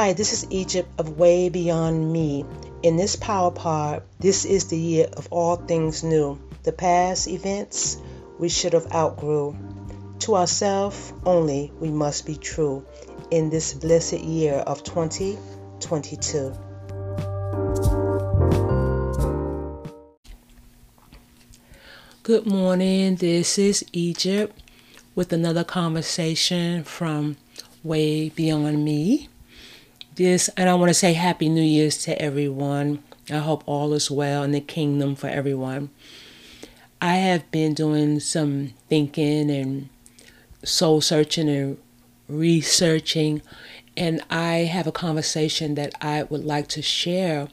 Hi, this is Egypt of Way Beyond Me. In this Power Pod, this is the year of all things new. The past events we should have outgrew. To ourselves only we must be true in this blessed year of 2022. Good morning, this is Egypt with another conversation from Way Beyond Me. This, and I want to say Happy New Year's to everyone. I hope all is well in the kingdom for everyone. I have been doing some thinking and soul searching and researching, and I have a conversation that I would like to share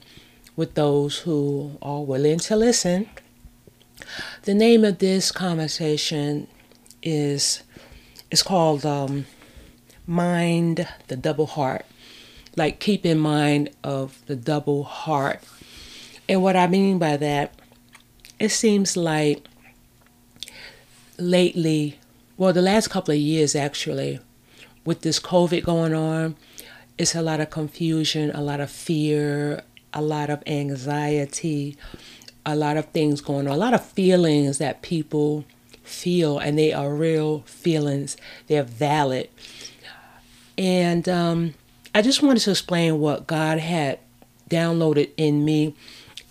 with those who are willing to listen. The name of this conversation is is called um, "Mind the Double Heart." Like keep in mind of the double heart, and what I mean by that, it seems like lately, well, the last couple of years actually, with this COVID going on, it's a lot of confusion, a lot of fear, a lot of anxiety, a lot of things going on, a lot of feelings that people feel, and they are real feelings. They're valid. And um, I just wanted to explain what God had downloaded in me.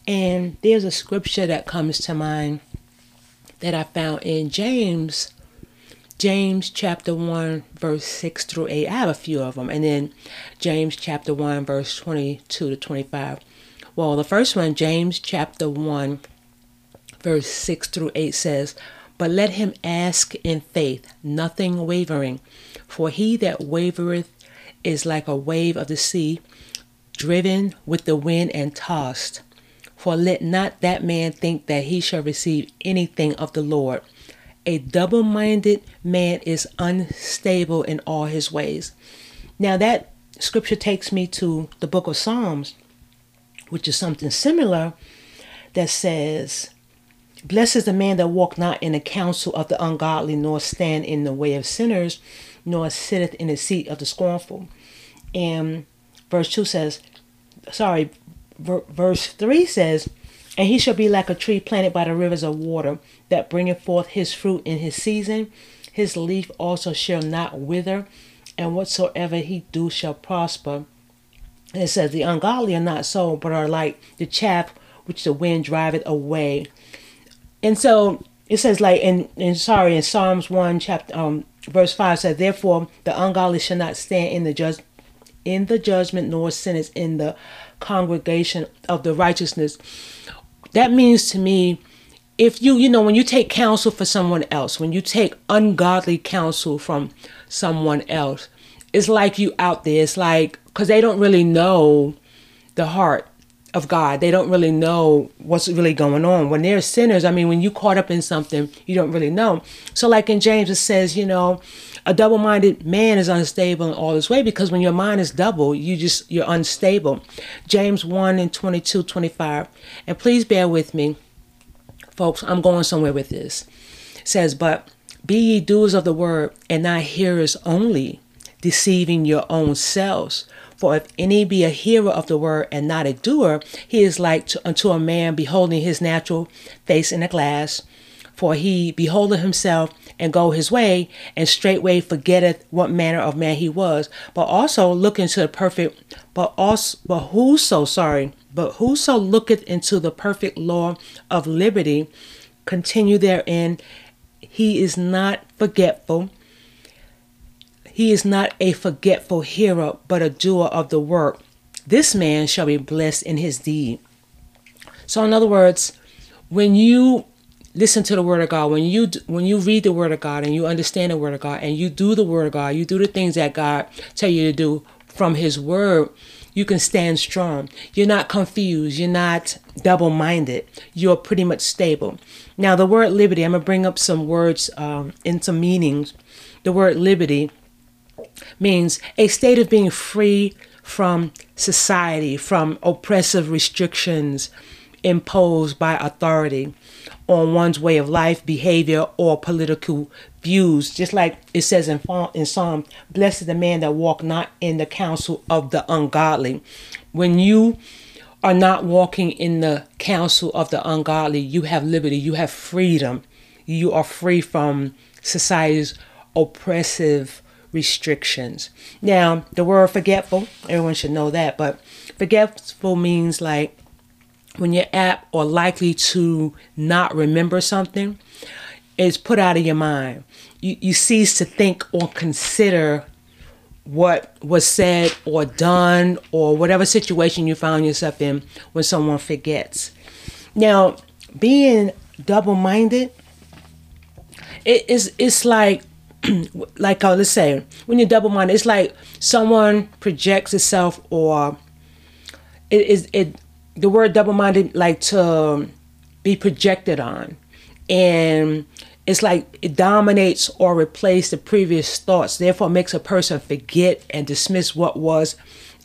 And there's a scripture that comes to mind that I found in James, James chapter 1, verse 6 through 8. I have a few of them. And then James chapter 1, verse 22 to 25. Well, the first one, James chapter 1, verse 6 through 8 says, But let him ask in faith, nothing wavering. For he that wavereth is like a wave of the sea, driven with the wind and tossed. For let not that man think that he shall receive anything of the Lord. A double minded man is unstable in all his ways. Now, that scripture takes me to the book of Psalms, which is something similar that says, Blessed is the man that walk not in the counsel of the ungodly, nor stand in the way of sinners, nor sitteth in the seat of the scornful. And verse 2 says, sorry, ver- verse 3 says, And he shall be like a tree planted by the rivers of water, that bringeth forth his fruit in his season. His leaf also shall not wither, and whatsoever he do shall prosper. it says, The ungodly are not so, but are like the chaff which the wind driveth away. And so it says like in, in sorry in Psalms one chapter um verse five says, Therefore the ungodly shall not stand in the judge in the judgment, nor sinners in the congregation of the righteousness. That means to me, if you, you know, when you take counsel for someone else, when you take ungodly counsel from someone else, it's like you out there. It's like, because they don't really know the heart of God. They don't really know what's really going on. When they're sinners, I mean, when you caught up in something, you don't really know. So, like in James, it says, you know, a double-minded man is unstable in all his way because when your mind is double, you just you're unstable. James 1 and 22, 25. And please bear with me, folks. I'm going somewhere with this. It says, but be ye doers of the word and not hearers only, deceiving your own selves. For if any be a hearer of the word and not a doer, he is like to, unto a man beholding his natural face in a glass. For he beholdeth himself and go his way, and straightway forgetteth what manner of man he was. But also look into the perfect, but also, but whoso, sorry, but whoso looketh into the perfect law of liberty, continue therein, he is not forgetful he is not a forgetful hearer, but a doer of the work. This man shall be blessed in his deed. So, in other words, when you listen to the word of God, when you when you read the word of God and you understand the word of God and you do the word of God, you do the things that God tell you to do from His word, you can stand strong. You're not confused. You're not double minded. You're pretty much stable. Now, the word liberty, I'm going to bring up some words um, in some meanings. The word liberty means a state of being free from society, from oppressive restrictions. imposed by authority on one's way of life, behavior, or political views. Just like it says in, in Psalm, Blessed is the man that walk not in the counsel of the ungodly. When you are not walking in the counsel of the ungodly, you have liberty, you have freedom. You are free from society's oppressive restrictions. Now, the word forgetful, everyone should know that, but forgetful means like when you're apt or likely to not remember something, it's put out of your mind. You, you cease to think or consider what was said or done or whatever situation you found yourself in when someone forgets. Now, being double minded, it is it's like like uh, let's say when you're double minded, it's like someone projects itself or it is it the word double minded like to um, be projected on. And it's like it dominates or replaces the previous thoughts, therefore makes a person forget and dismiss what was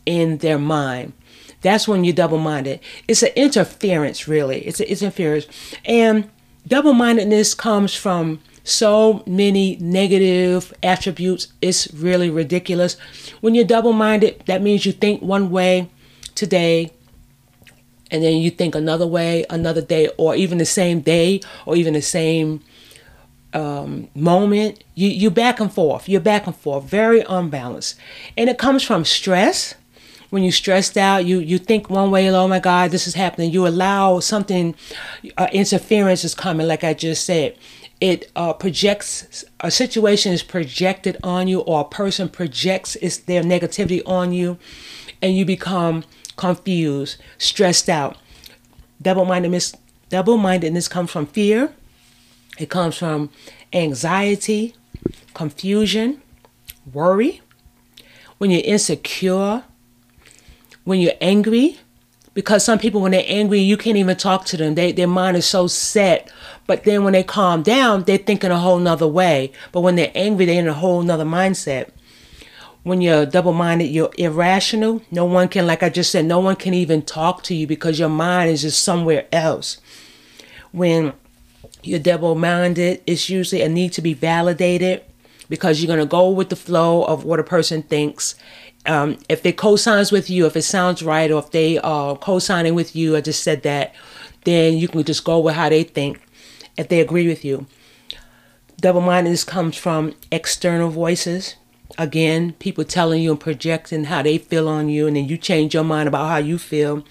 in their mind. That's when you're double minded. It's an interference, really. It's an interference. And double mindedness comes from so many negative attributes. It's really ridiculous. When you're double minded, that means you think one way today and then you think another way another day or even the same day or even the same um, moment. You you back and forth. You're back and forth. Very unbalanced. And it comes from stress. When you're stressed out you you think one way oh my god this is happening. You allow something uh, interference is coming like i just said. It uh, projects a situation is projected on you or a person projects its their negativity on you and you become confused, stressed out. Double-mindedness, double-mindedness comes from fear. It comes from anxiety, confusion, worry. When you're insecure, when you're angry, because some people when they're angry you can't even talk to them they, their mind is so set but then when they calm down they're thinking a whole nother way but when they're angry they're in a whole nother mindset when you're double minded, you're irrational. No one can, like I just said, no one can even talk to you because your mind is just somewhere else. When you're double minded, it's usually a need to be validated because you're going to go with the flow of what a person thinks. Um, if they co-signs with you, if it sounds right, or if they are co-signing with you, I just said that, then you can just go with how they think if they agree with you. Double-mindedness comes from external voices again, people telling you and projecting how they feel on you, and then you change your mind about how you feel.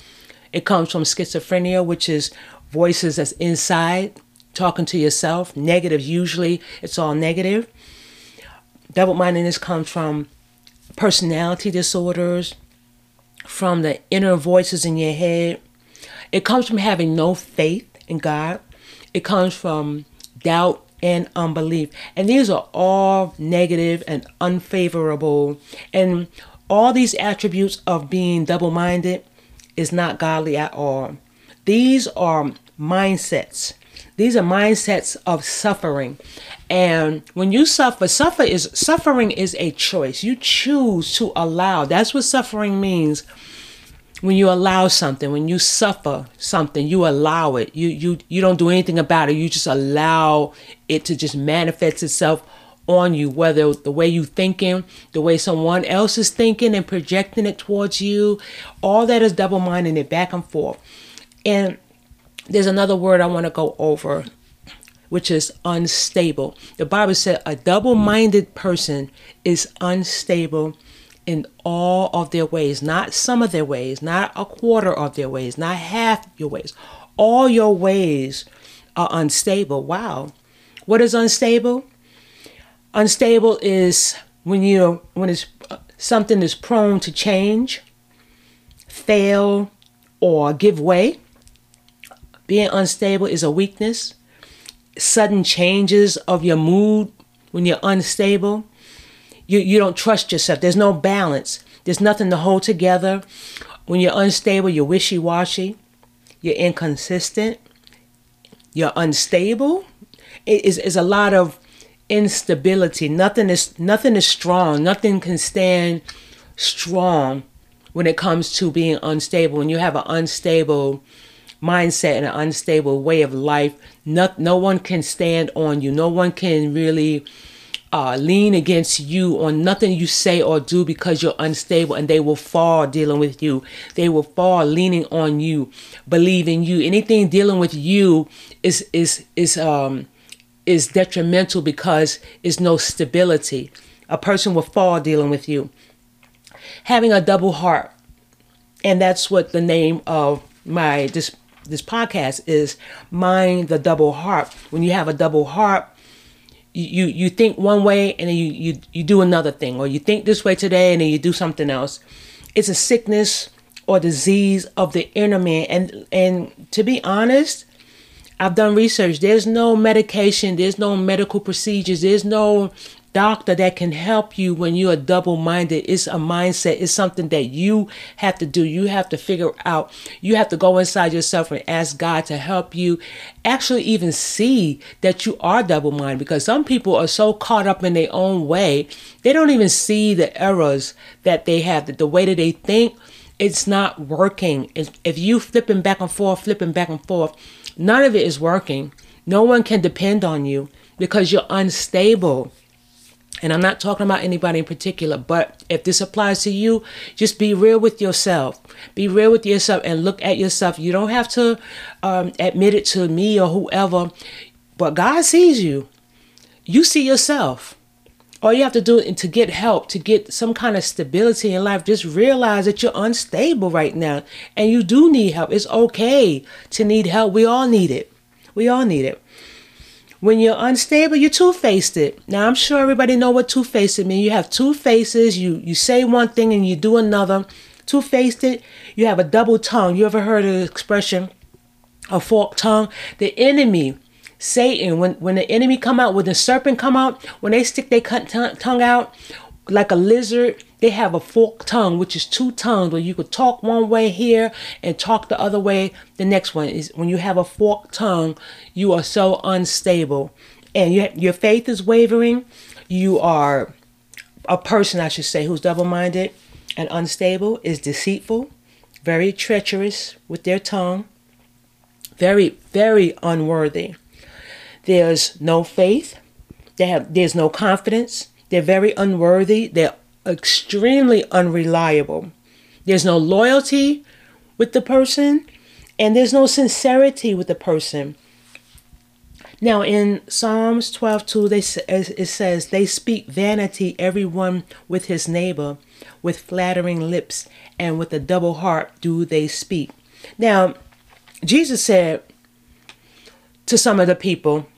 It comes from schizophrenia, which is voices that's inside talking to yourself. Negative, usually it's all negative. Double mindedness comes from personality disorders, from the inner voices in your head. It comes from having no faith in God. It comes from doubt and unbelief. And these are all negative and unfavorable. And all these attributes of being double minded is not godly at all. These are mindsets. These are mindsets of suffering. And when you suffer, suffer is suffering is a choice. You choose to allow. That's what suffering means when you allow something, when you suffer something, you allow it. You you you don't do anything about it. You just allow it to just manifest itself on you, whether the way you thinking, the way someone else is thinking and projecting it towards you, all that is double minding it back and forth. And there's another word I want to go over, which is unstable. The Bible said a double minded person is unstable in all of their ways, not some of their ways, not a quarter of their ways, not half your ways. All your ways are unstable. Wow. What is unstable? Unstable is when you when it's uh, something is prone to change, fail, or give way. Being unstable is a weakness. Sudden changes of your mood when you're unstable you, you don't trust yourself. There's no balance. There's nothing to hold together. When you're unstable, you're wishy washy. You're inconsistent. You're unstable. It is, is a lot of instability. Nothing is nothing is strong. Nothing can stand strong when it comes to being unstable. When you have an unstable mindset and an unstable way of life, no, no one can stand on you. No one can really uh, lean against you on nothing you say or do because you're unstable and they will fall dealing with you. They will fall leaning on you, believing you. Anything dealing with you is is is um is detrimental because it's no stability. A person will fall dealing with you. Having a double heart. And that's what the name of my this this podcast is mind the double heart. When you have a double heart, you you think one way and then you, you you do another thing or you think this way today and then you do something else. It's a sickness or disease of the inner man. And and to be honest i've done research. There's no medication there's no medical procedures there's no doctor that can help you when you are double minded. It's a mindset, it's something that you have to do. You have to figure out. You have to go inside yourself and ask God to help you actually even see that you are double minded because some people are so caught up in their own way, they don't even see the errors that they have, the way that they think. It's not working. If you flipping back and forth, flipping back and forth, none of it is working. No one can depend on you because you're unstable and I'm not talking about anybody in particular, but if this applies to you, just be real with yourself. Be real with yourself and look at yourself. You don't have to um, admit it to me or whoever, but God sees you. You see yourself. All you have to do to get help, to get some kind of stability in life, just realize that you're unstable right now and you do need help. It's okay to need help. We all need it. We all need it. When you're unstable, you're two-faced it. Now I'm sure everybody know what two-faced it means. You have two faces. You you say one thing and you do another. Two-faced it. You have a double tongue. You ever heard the expression a forked tongue? The enemy, Satan, when when the enemy come out, when the serpent come out, when they stick their tongue out like a lizard, they have a forked tongue, which is two tongues where you could talk one way here and talk the other way. The next one is when you have a forked tongue, you are so unstable and you, your faith is wavering. You are a person, I should say, who's double minded and unstable, is deceitful, very treacherous with their tongue, very, very unworthy. There's no faith, they have, there's no confidence, they're very unworthy, they're extremely unreliable. There's no loyalty with the person, and there's no sincerity with the person. Now in Psalms 12:2 they uh, it says they speak vanity everyone with his neighbor with flattering lips and with a double heart do they speak. Now Jesus said to some of the people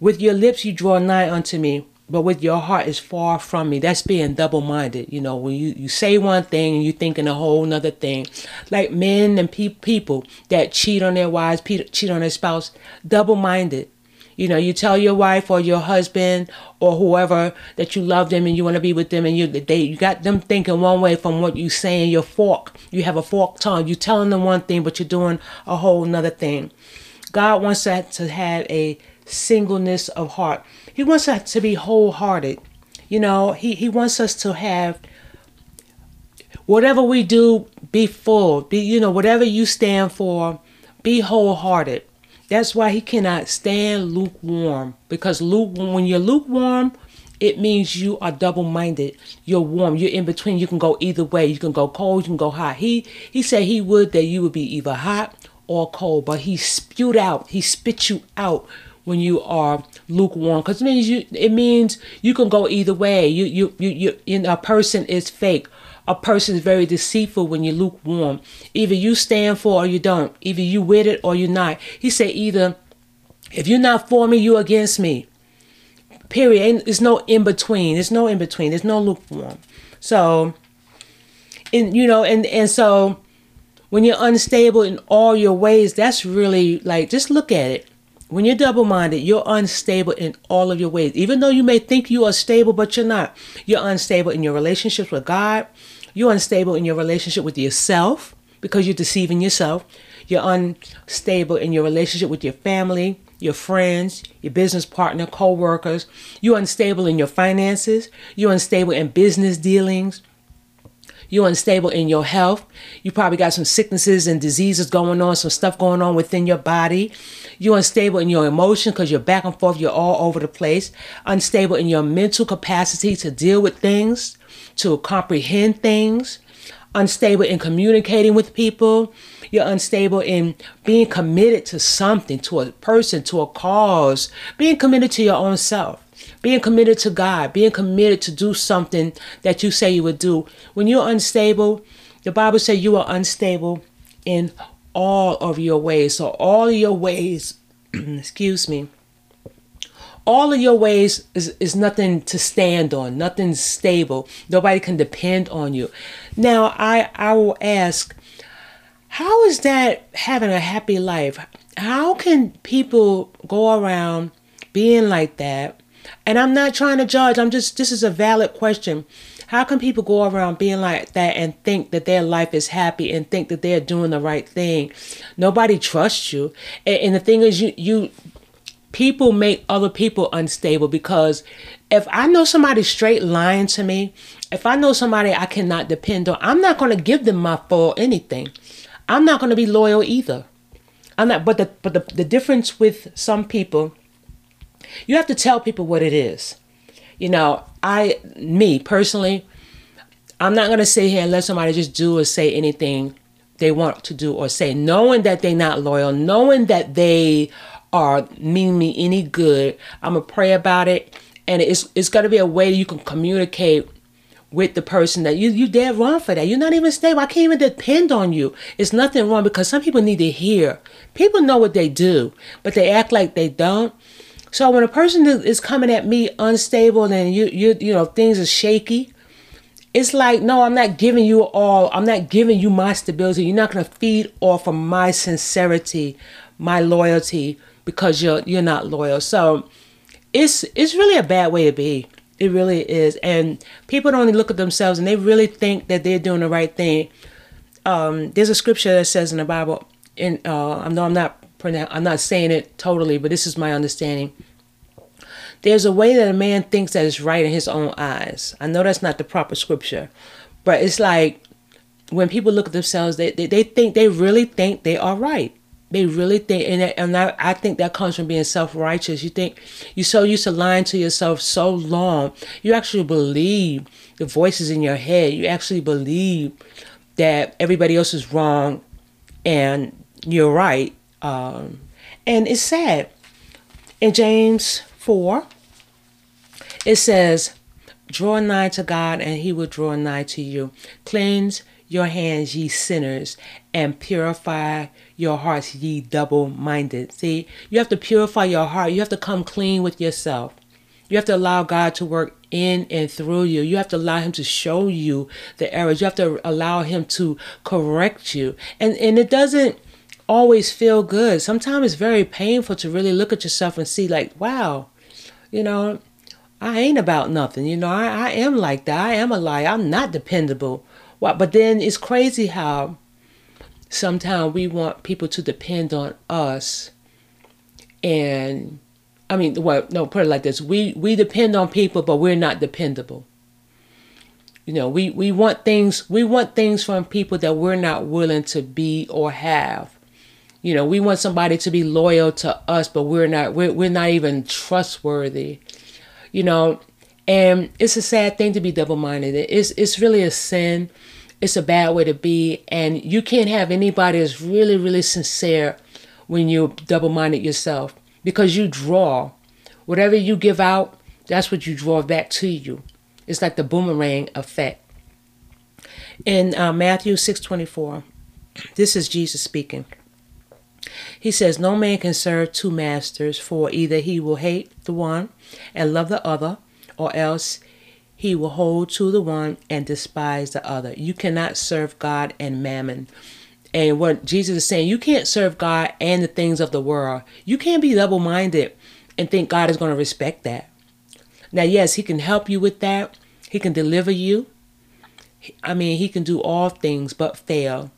with your lips you draw nigh unto me but with your heart is far from me. That's being double minded. You know, when you, you say one thing and you're thinking a whole nother thing. Like men and pe- people that cheat on their wives, pe- cheat on their spouse, double minded. You know, you tell your wife or your husband or whoever that you love them and you want to be with them, and you they you got them thinking one way from what you saying. Your fork, you have a forked tongue. You're telling them one thing, but you're doing a whole nother thing. God wants that to have a singleness of heart. He wants us to be wholehearted. You know, he, he wants us to have whatever we do, be full. Be you know, whatever you stand for, be wholehearted. That's why he cannot stand lukewarm. Because lukewarm when you're lukewarm, it means you are double-minded. You're warm. You're in between. You can go either way. You can go cold. You can go hot. He he said he would that you would be either hot or cold, but he spewed out. He spit you out when you are lukewarm. Because it means you it means you can go either way. You you you, you in a person is fake. A person is very deceitful when you're lukewarm. Either you stand for or you don't. Either you with it or you're not. He said either if you're not for me you're against me. Period. There's no in between. There's no in between. There's no lukewarm. So and you know and and so when you're unstable in all your ways that's really like just look at it when you're double minded, you're unstable in all of your ways. Even though you may think you are stable, but you're not. You're unstable in your relationships with God. You're unstable in your relationship with yourself because you're deceiving yourself. You're unstable in your relationship with your family, your friends, your business partner, co workers. You're unstable in your finances. You're unstable in business dealings. You're unstable in your health. You probably got some sicknesses and diseases going on, some stuff going on within your body. You're unstable in your emotion because you're back and forth, you're all over the place. Unstable in your mental capacity to deal with things, to comprehend things. Unstable in communicating with people. You're unstable in being committed to something, to a person, to a cause, being committed to your own self being committed to God, being committed to do something that you say you would do. When you're unstable, the Bible says you are unstable in all of your ways. So all of your ways, excuse me, all of your ways is, is nothing to stand on, nothing stable. Nobody can depend on you. Now I I will ask, how is that having a happy life? How can people go around being like that and I'm not trying to judge. I'm just, this is a valid question. How can people go around being like that and think that their life is happy and think that they're doing the right thing? Nobody trusts you. And, and the thing is, you, you, people make other people unstable because if I know somebody straight lying to me, if I know somebody I cannot depend on, I'm not going to give them my full anything. I'm not going to be loyal either. I'm not, but the, but the, the difference with some people you have to tell people what it is. You know, I, me personally, I'm not going to sit here and let somebody just do or say anything they want to do or say, knowing that they're not loyal, knowing that they are mean me any good. I'm going to pray about it. And it's, it's going to be a way you can communicate with the person that you you dead wrong for that. You're not even stable. I can't even depend on you. It's nothing wrong because some people need to hear. People know what they do, but they act like they don't. So when a person is coming at me unstable and you you you know things are shaky, it's like no, I'm not giving you all. I'm not giving you my stability. You're not going to feed off of my sincerity, my loyalty because you're you're not loyal. So it's it's really a bad way to be. It really is. And people don't look at themselves and they really think that they're doing the right thing. Um, there's a scripture that says in the Bible, and uh, I know I'm not I'm not saying it totally, but this is my understanding. There's a way that a man thinks that is right in his own eyes. I know that's not the proper scripture, but it's like when people look at themselves, they, they, they think, they really think they are right. They really think, and, and I, I think that comes from being self righteous. You think you're so used to lying to yourself so long, you actually believe the voices in your head. You actually believe that everybody else is wrong and you're right um, and it's sad. In James 4, it says, Draw nigh to God, and he will draw nigh to you. Cleanse your hands, ye sinners, and purify your hearts, ye double minded. See, you have to purify your heart. You have to come clean with yourself. You have to allow God to work in and through you. You have to allow Him to show you the errors. You have to allow Him to correct you. And and it doesn't always feel good. Sometimes it's very painful to really look at yourself and see, like, wow, you know, I ain't about nothing. You know, I, I am like that. I am a liar. I'm not dependable. Well, but then it's crazy how sometimes we want people to depend on us. And I mean, well, no, put it like this: we we depend on people, but we're not dependable. You know, we we want things we want things from people that we're not willing to be or have. You know, we want somebody to be loyal to us, but we're not we're, we're not even trustworthy. You know, and it's a sad thing to be double-minded. It's it's really a sin. It's a bad way to be, and you can't have anybody that's really really sincere when you're double-minded yourself because you draw whatever you give out. That's what you draw back to you. It's like the boomerang effect. In uh, Matthew six twenty four, this is Jesus speaking. He says, No man can serve two masters, for either he will hate the one and love the other, or else he will hold to the one and despise the other. You cannot serve God and mammon. And what Jesus is saying, you can't serve God and the things of the world. You can't be double minded and think God is going to respect that. Now, yes, He can help you with that, He can deliver you. I mean, He can do all things but fail.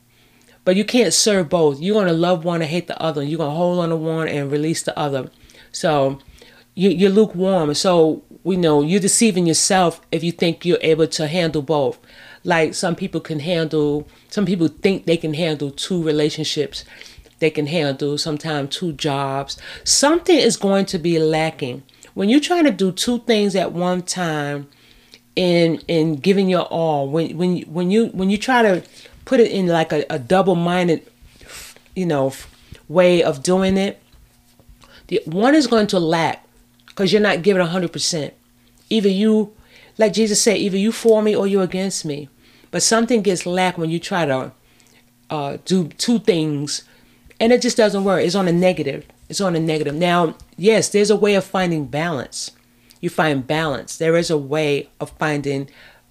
But you can't serve both. You're to love one and hate the other. You're to hold on to one and release the other. So you, you're lukewarm. So we know you're deceiving yourself if you think you're able to handle both. like some people can handle some people think they can handle two relationships they can handle sometimes two jobs something is going to be lacking when you're trying to do two things at one time in in giving your all when when when you when you try to put it in like a, a double-minded you know way of doing it the one is going to lack because you're not giving 100% either you like jesus said either you for me or you against me but something gets lack when you try to uh, do two things and it just doesn't work. It's on a negative. It's on a negative. Now, yes, there's a way of finding balance. You find balance. There is a way of finding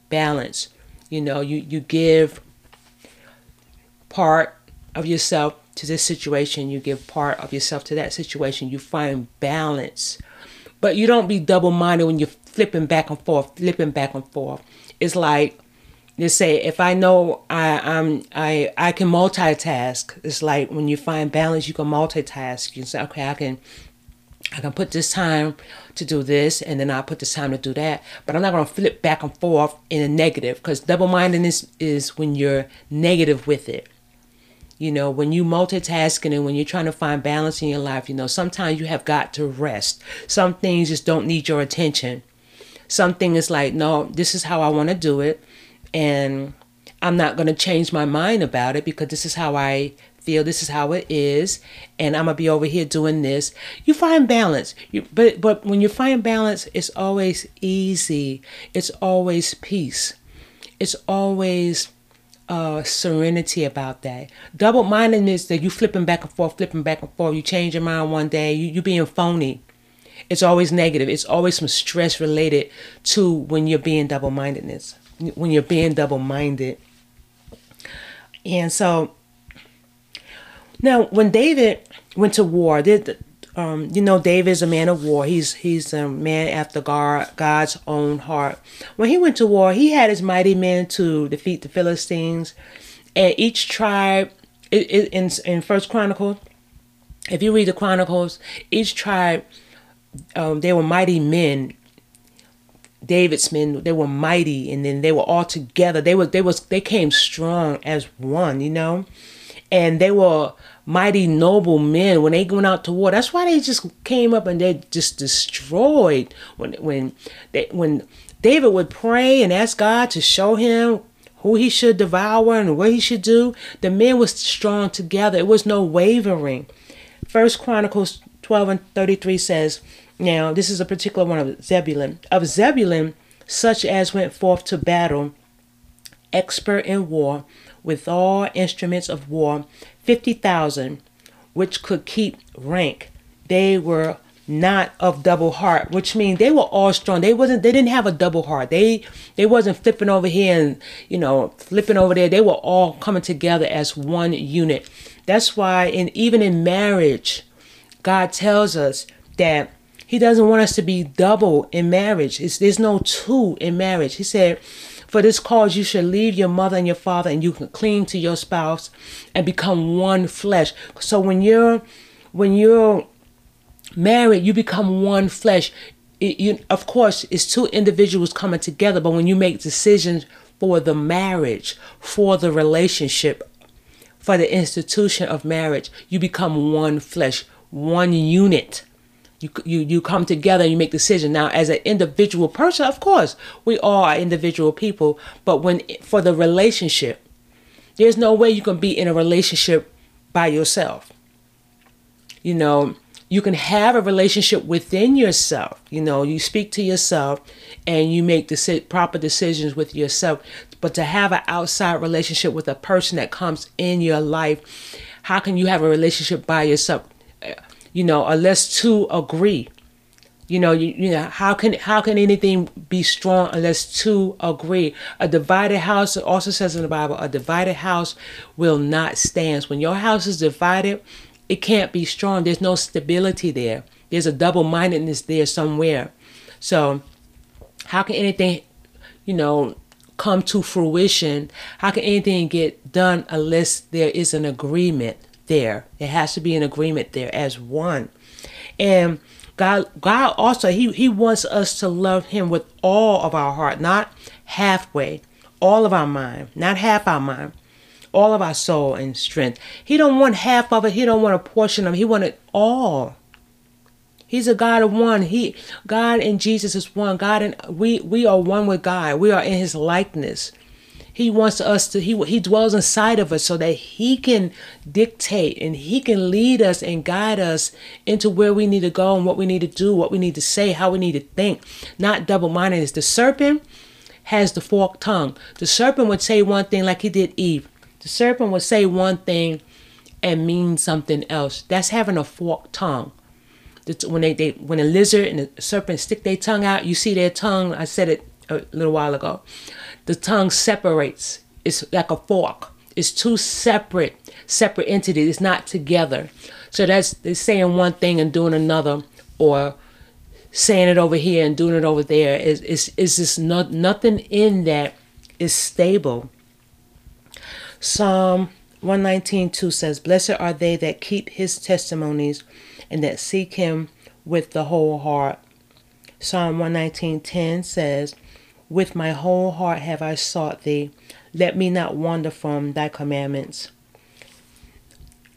balance. You know, you, you give part of yourself to this situation, you give part of yourself to that situation. You find balance. But you don't be double minded when you're flipping back and forth, flipping back and forth. It's like they say if I know I I'm I I can multitask. It's like when you find balance, you can multitask. You can say, okay, I can I can put this time to do this, and then I put this time to do that. But I'm not gonna flip back and forth in a negative because double mindedness is when you're negative with it. You know, when you multitasking and when you're trying to find balance in your life, you know, sometimes you have got to rest. Some things just don't need your attention. Something is like, no, this is how I want to do it and I'm not going to change my mind about it because this is how I feel this is how it is and I'm going to be over here doing this you find balance you, but but when you find balance it's always easy it's always peace it's always uh, serenity about that. Double mindedness that you flipping back and forth, flipping back and forth. You change your mind one day, you, you being phony. It's always negative. It's always some stress related to when you're being double mindedness when you're being double minded. And so now when David went to war, did um, you know David's a man of war. He's he's a man after God, God's own heart. When he went to war, he had his mighty men to defeat the Philistines, and each tribe in in First Chronicles, if you read the Chronicles, each tribe um, they were mighty men David's men, they were mighty and then they were all together. They were they was they came strong as one, you know? And they were mighty noble men when they went out to war. That's why they just came up and they just destroyed when when they when David would pray and ask God to show him who he should devour and what he should do. The men was strong together. It was no wavering. First Chronicles 12 and 33 says, now, this is a particular one of Zebulun. Of Zebulun, such as went forth to battle, expert in war, with all instruments of war, 50,000, which could keep rank. They were not of double heart, which means they were all strong. They wasn't they didn't have a double heart. They they wasn't flipping over here and you know flipping over there. They were all coming together as one unit. That's why in even in marriage, God tells us that he doesn't want us to be double in marriage. It's, there's no two in marriage. He said, For this cause you should leave your mother and your father and you can cling to your spouse and become one flesh. So when you're when you're married, you become one flesh. It, you, of course, it's two individuals coming together, but when you make decisions for the marriage, for the relationship, for the institution of marriage, you become one flesh, one unit you you you come together and you make decisions now as an individual person of course we are individual people. But when for the relationship there's no way you can be in a relationship by yourself. You know you can have a relationship within yourself. You know you speak to yourself and you make the proper decisions with yourself. But to have an outside relationship with a person that comes in your life how can you have a relationship by yourself you know, unless two agree. You know, you, you know how can how can anything be strong unless two agree? A divided house also says in the Bible, a divided house will not stand. When your house is divided, it can't be strong. There's no stability there. There's a double mindedness there somewhere. So, how can anything, you know, come to fruition? How can anything get done unless there is an agreement? There. There has to be an agreement there as one. And God God also he he wants us to love him with all of our heart, not halfway, all of our mind, not half our mind, all of our soul and strength. He don't want half of it. He don't want a portion of it. He want it all. He's a God of one. He God and Jesus is one. God and we we are one with God. We are in his likeness. He wants us to he he dwells inside of us so that he can dictate and he can lead us and guide us into where we need to go and what we need to do, what we need to say, how we need to think. Not double-mindedness. The serpent has the forked tongue. The serpent would say one thing like he did Eve. The serpent would say one thing and mean something else. That's having a forked tongue when they, they when a lizard and a serpent stick their tongue out, you see their tongue. I said it a little while ago. The tongue separates. It's like a fork. It's two separate separate entities. It's not together. So that's they're saying one thing and doing another, or saying it over here and doing it over there. Is is is just not nothing in that is stable. Psalm 119.2 says, Blessed are they that keep his testimonies and that seek him with the whole heart. Psalm 119:10 says, "With my whole heart have I sought thee; let me not wander from thy commandments."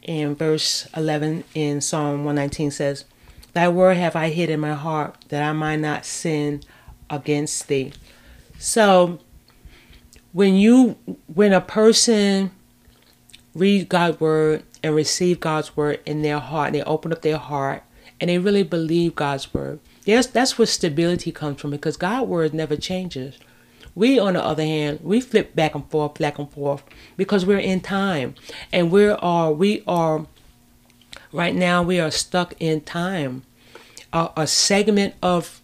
And verse 11 in Psalm 119 says, Thy word have I hid in my heart that I might not sin against thee. So when you when a person read God's word and receive God's word in their heart. They open up their heart and they really believe God's word. Yes, that's where stability comes from because God's word never changes. We, on the other hand, we flip back and forth, back and forth because we're in time, and we are we are right now we are stuck in time, a, a segment of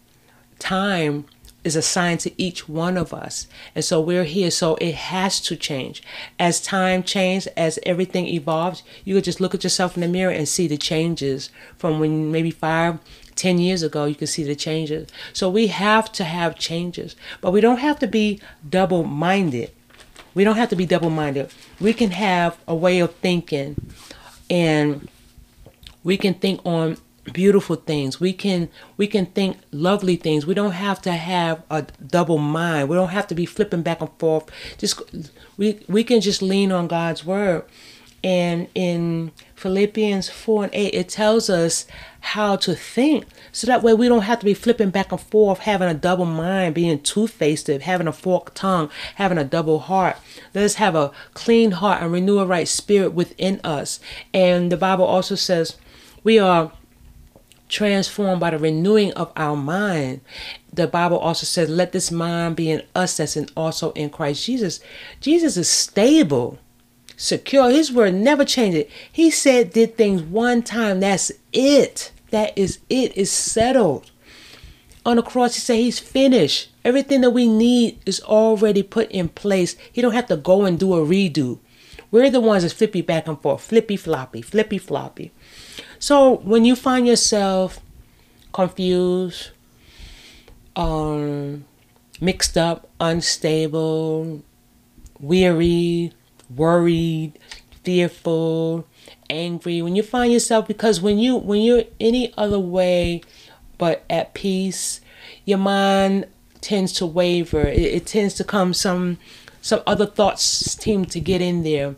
time is assigned to each one of us. And so we're here. So it has to change. As time changes, as everything evolves, you could just look at yourself in the mirror and see the changes from when maybe five, ten years ago, you can see the changes. So we have to have changes. But we don't have to be double minded. We don't have to be double minded. We can have a way of thinking and we can think on beautiful things. We can we can think lovely things. We don't have to have a double mind. We don't have to be flipping back and forth. Just we we can just lean on god's word. And in philippians 4 and 8 it tells us how to think. So that way we don't have to be flipping back and forth having a double mind being two-faced having a forked tongue having a double heart. Let us have a clean heart and renew a right spirit within us. And the bible also says we are transformed by the renewing of our mind. The Bible also says, Let this mind be in us that's in also in Christ Jesus. Jesus is stable, secure. His word never changes. He said, did things one time. That's it. That is it. It's settled. On the cross, he said he's finished. Everything that we need is already put in place. He don't have to go and do a redo. We're the ones that flippy back and forth, flippy floppy, flippy floppy. So when you find yourself confused, um, mixed up, unstable, weary, worried, fearful, angry, when you find yourself because when you when you're any other way but at peace, your mind tends to waver. It, it tends to come some some other thoughts seem to get in there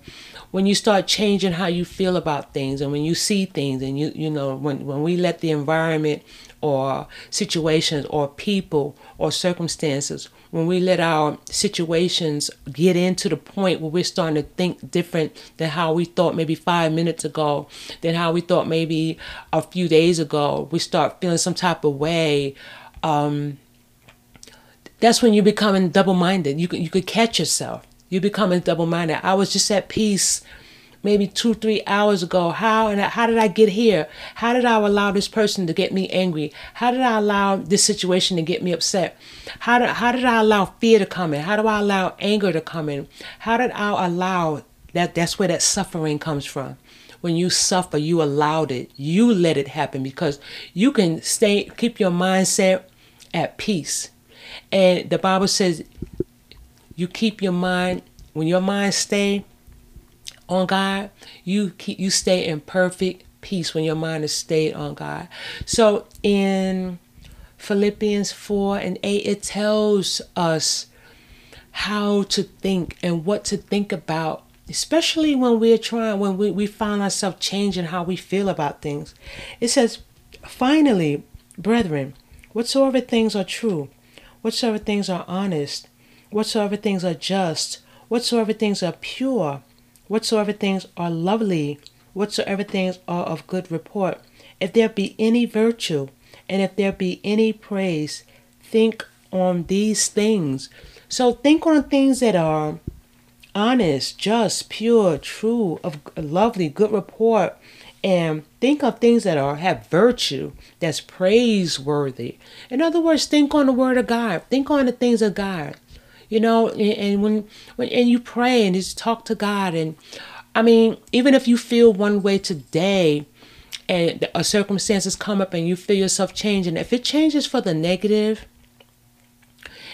when you start changing how you feel about things and when you see things and you you know when when we let the environment or situations or people or circumstances when we let our situations get into the point where we're starting to think different than how we thought maybe five minutes ago than how we thought maybe a few days ago we start feeling some type of way um, that's when you're becoming double-minded. You, you could catch yourself you becoming double minded. I was just at peace maybe two, three hours ago. How and how did I get here? How did I allow this person to get me angry? How did I allow this situation to get me upset? How did how did I allow fear to come in? How do I allow anger to come in? How did I allow that? That's where that suffering comes from. When you suffer, you allowed it. You let it happen because you can stay, keep your mindset at peace. And the Bible says you keep your mind when your mind stay on God, you keep you stay in perfect peace when your mind is stayed on God. So in Philippians 4 and 8 it tells us how to think and what to think about especially when we're trying when we, we find ourselves changing how we feel about things it says finally brethren whatsoever things are true whatsoever things are honest whatsoever things are just whatsoever things are pure whatsoever things are lovely whatsoever things are of good report if there be any virtue and if there be any praise think on these things so think on things that are honest, just, pure, true, of lovely, good report. And think of things that are have virtue, that's praiseworthy. In other words, think on the word of God. Think on the things of God. You know, and, and when when and you pray and just talk to God and I mean, even if you feel one way today and a circumstances come up and you feel yourself changing, if it changes for the negative,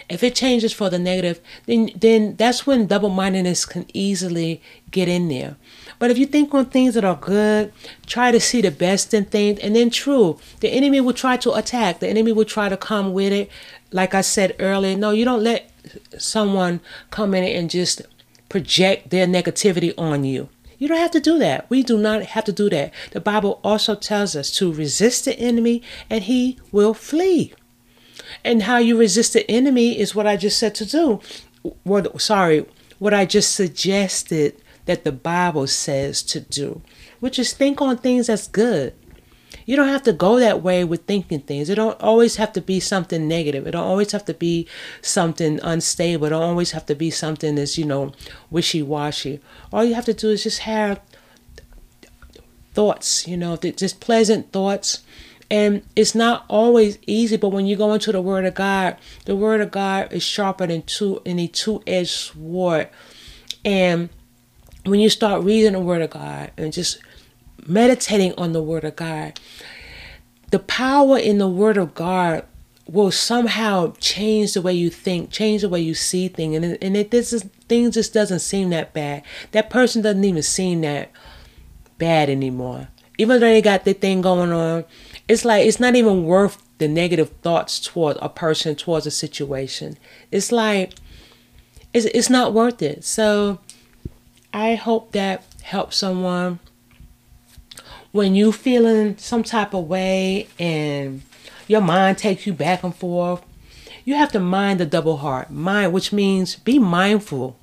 if it changes for the negative, then then that's when double-mindedness can easily get in there. But if you think on things that are good, try to see the best in things, and then true, the enemy will try to attack. The enemy will try to come with it. Like I said earlier, no, you don't let someone come in and just project their negativity on you. You don't have to do that. We do not have to do that. The Bible also tells us to resist the enemy and he will flee. And how you resist the enemy is what I just said to do. What sorry, what I just suggested that the Bible says to do, which is think on things that's good. You don't have to go that way with thinking things. It don't always have to be something negative. It don't always have to be something unstable. It don't always have to be something that's, you know, wishy-washy. All you have to do is just have thoughts, you know, just pleasant thoughts and it's not always easy, but when you go into the Word of God, the Word of God is sharper than two any two-edged sword. And when you start reading the Word of God and just meditating on the Word of God, the power in the Word of God will somehow change the way you think, change the way you see things, and and it this is things just doesn't seem that bad. That person doesn't even seem that bad anymore, even though they got the thing going on it's like it's not even worth the negative thoughts toward a person towards a situation. It's like it's, it's not worth it. So i hope that helps someone when you feeling some type of way and your mind takes you back and forth you have to mind the double heart mind which means be mindful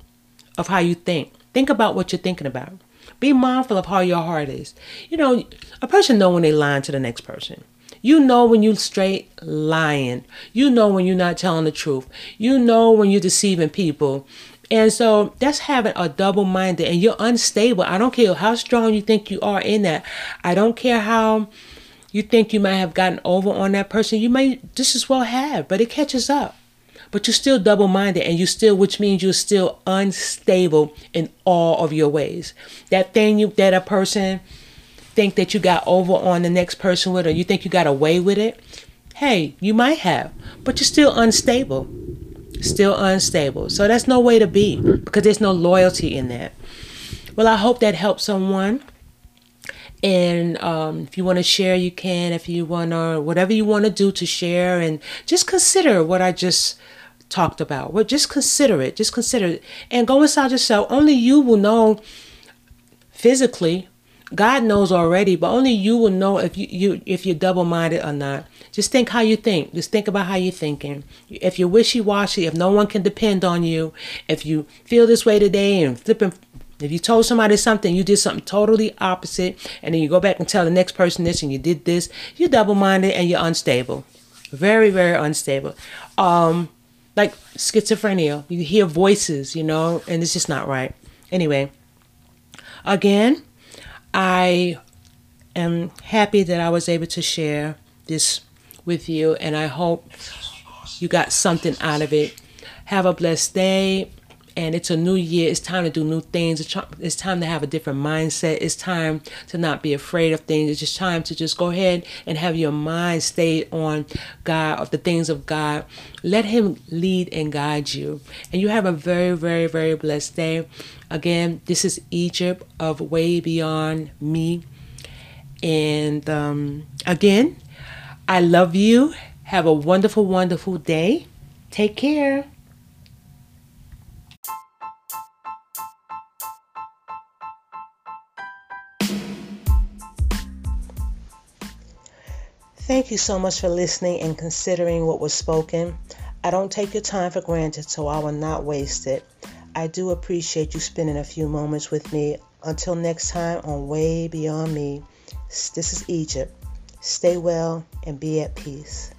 of how you think think about what you're thinking about be mindful of how your heart is. You know, a person know when they lying to the next person. You know when you straight lying. You know when you're not telling the truth. You know when you're deceiving people. And so that's having a double minded and you're unstable. I don't care how strong you think you are in that. I don't care how you think you might have gotten over on that person. You may just as well have, but it catches up but you're still double minded and you still, which means you're still unstable in all of your ways. That thing you, that a person think that you got over on the next person with, or you think you got away with it, hey, you might have, but you're still unstable. Still unstable. So that's no way to be because there's no loyalty in that. Well, I hope that helps someone. And um, if you want to share, you can. If you want to, whatever you want to do to share, and just consider what I just talked about. Well, just consider it. Just consider it. And go inside yourself. Only you will know physically. God knows already, but only you will know if you, you if you're double minded or not. Just think how you think. Just think about how you're thinking. If you're wishy washy, if no one can depend on you, if you feel this way today and flipping if you told somebody something, you did something totally opposite, and then you go back and tell the next person this and you did this, you're double minded and you're unstable. Very, very unstable. Um, like schizophrenia. You hear voices, you know, and it's just not right. Anyway, again, I am happy that I was able to share this with you, and I hope you got something out of it. Have a blessed day and it's a new year. It's time to do new things. It's time to have a different mindset. It's time to not be afraid of things. It's just time to just go ahead and have your mind stay on God, of the things of God. Let Him lead and guide you. And you have a very, very, very blessed day. Again, this is Egypt of Way Beyond Me. And um, again, I love you. Have a wonderful, wonderful day. Take care. Thank you so much for listening and considering what was spoken. I don't take your time for granted, so I will not waste it. I do appreciate you spending a few moments with me. Until next time on Way Beyond Me, this is Egypt. Stay well and be at peace.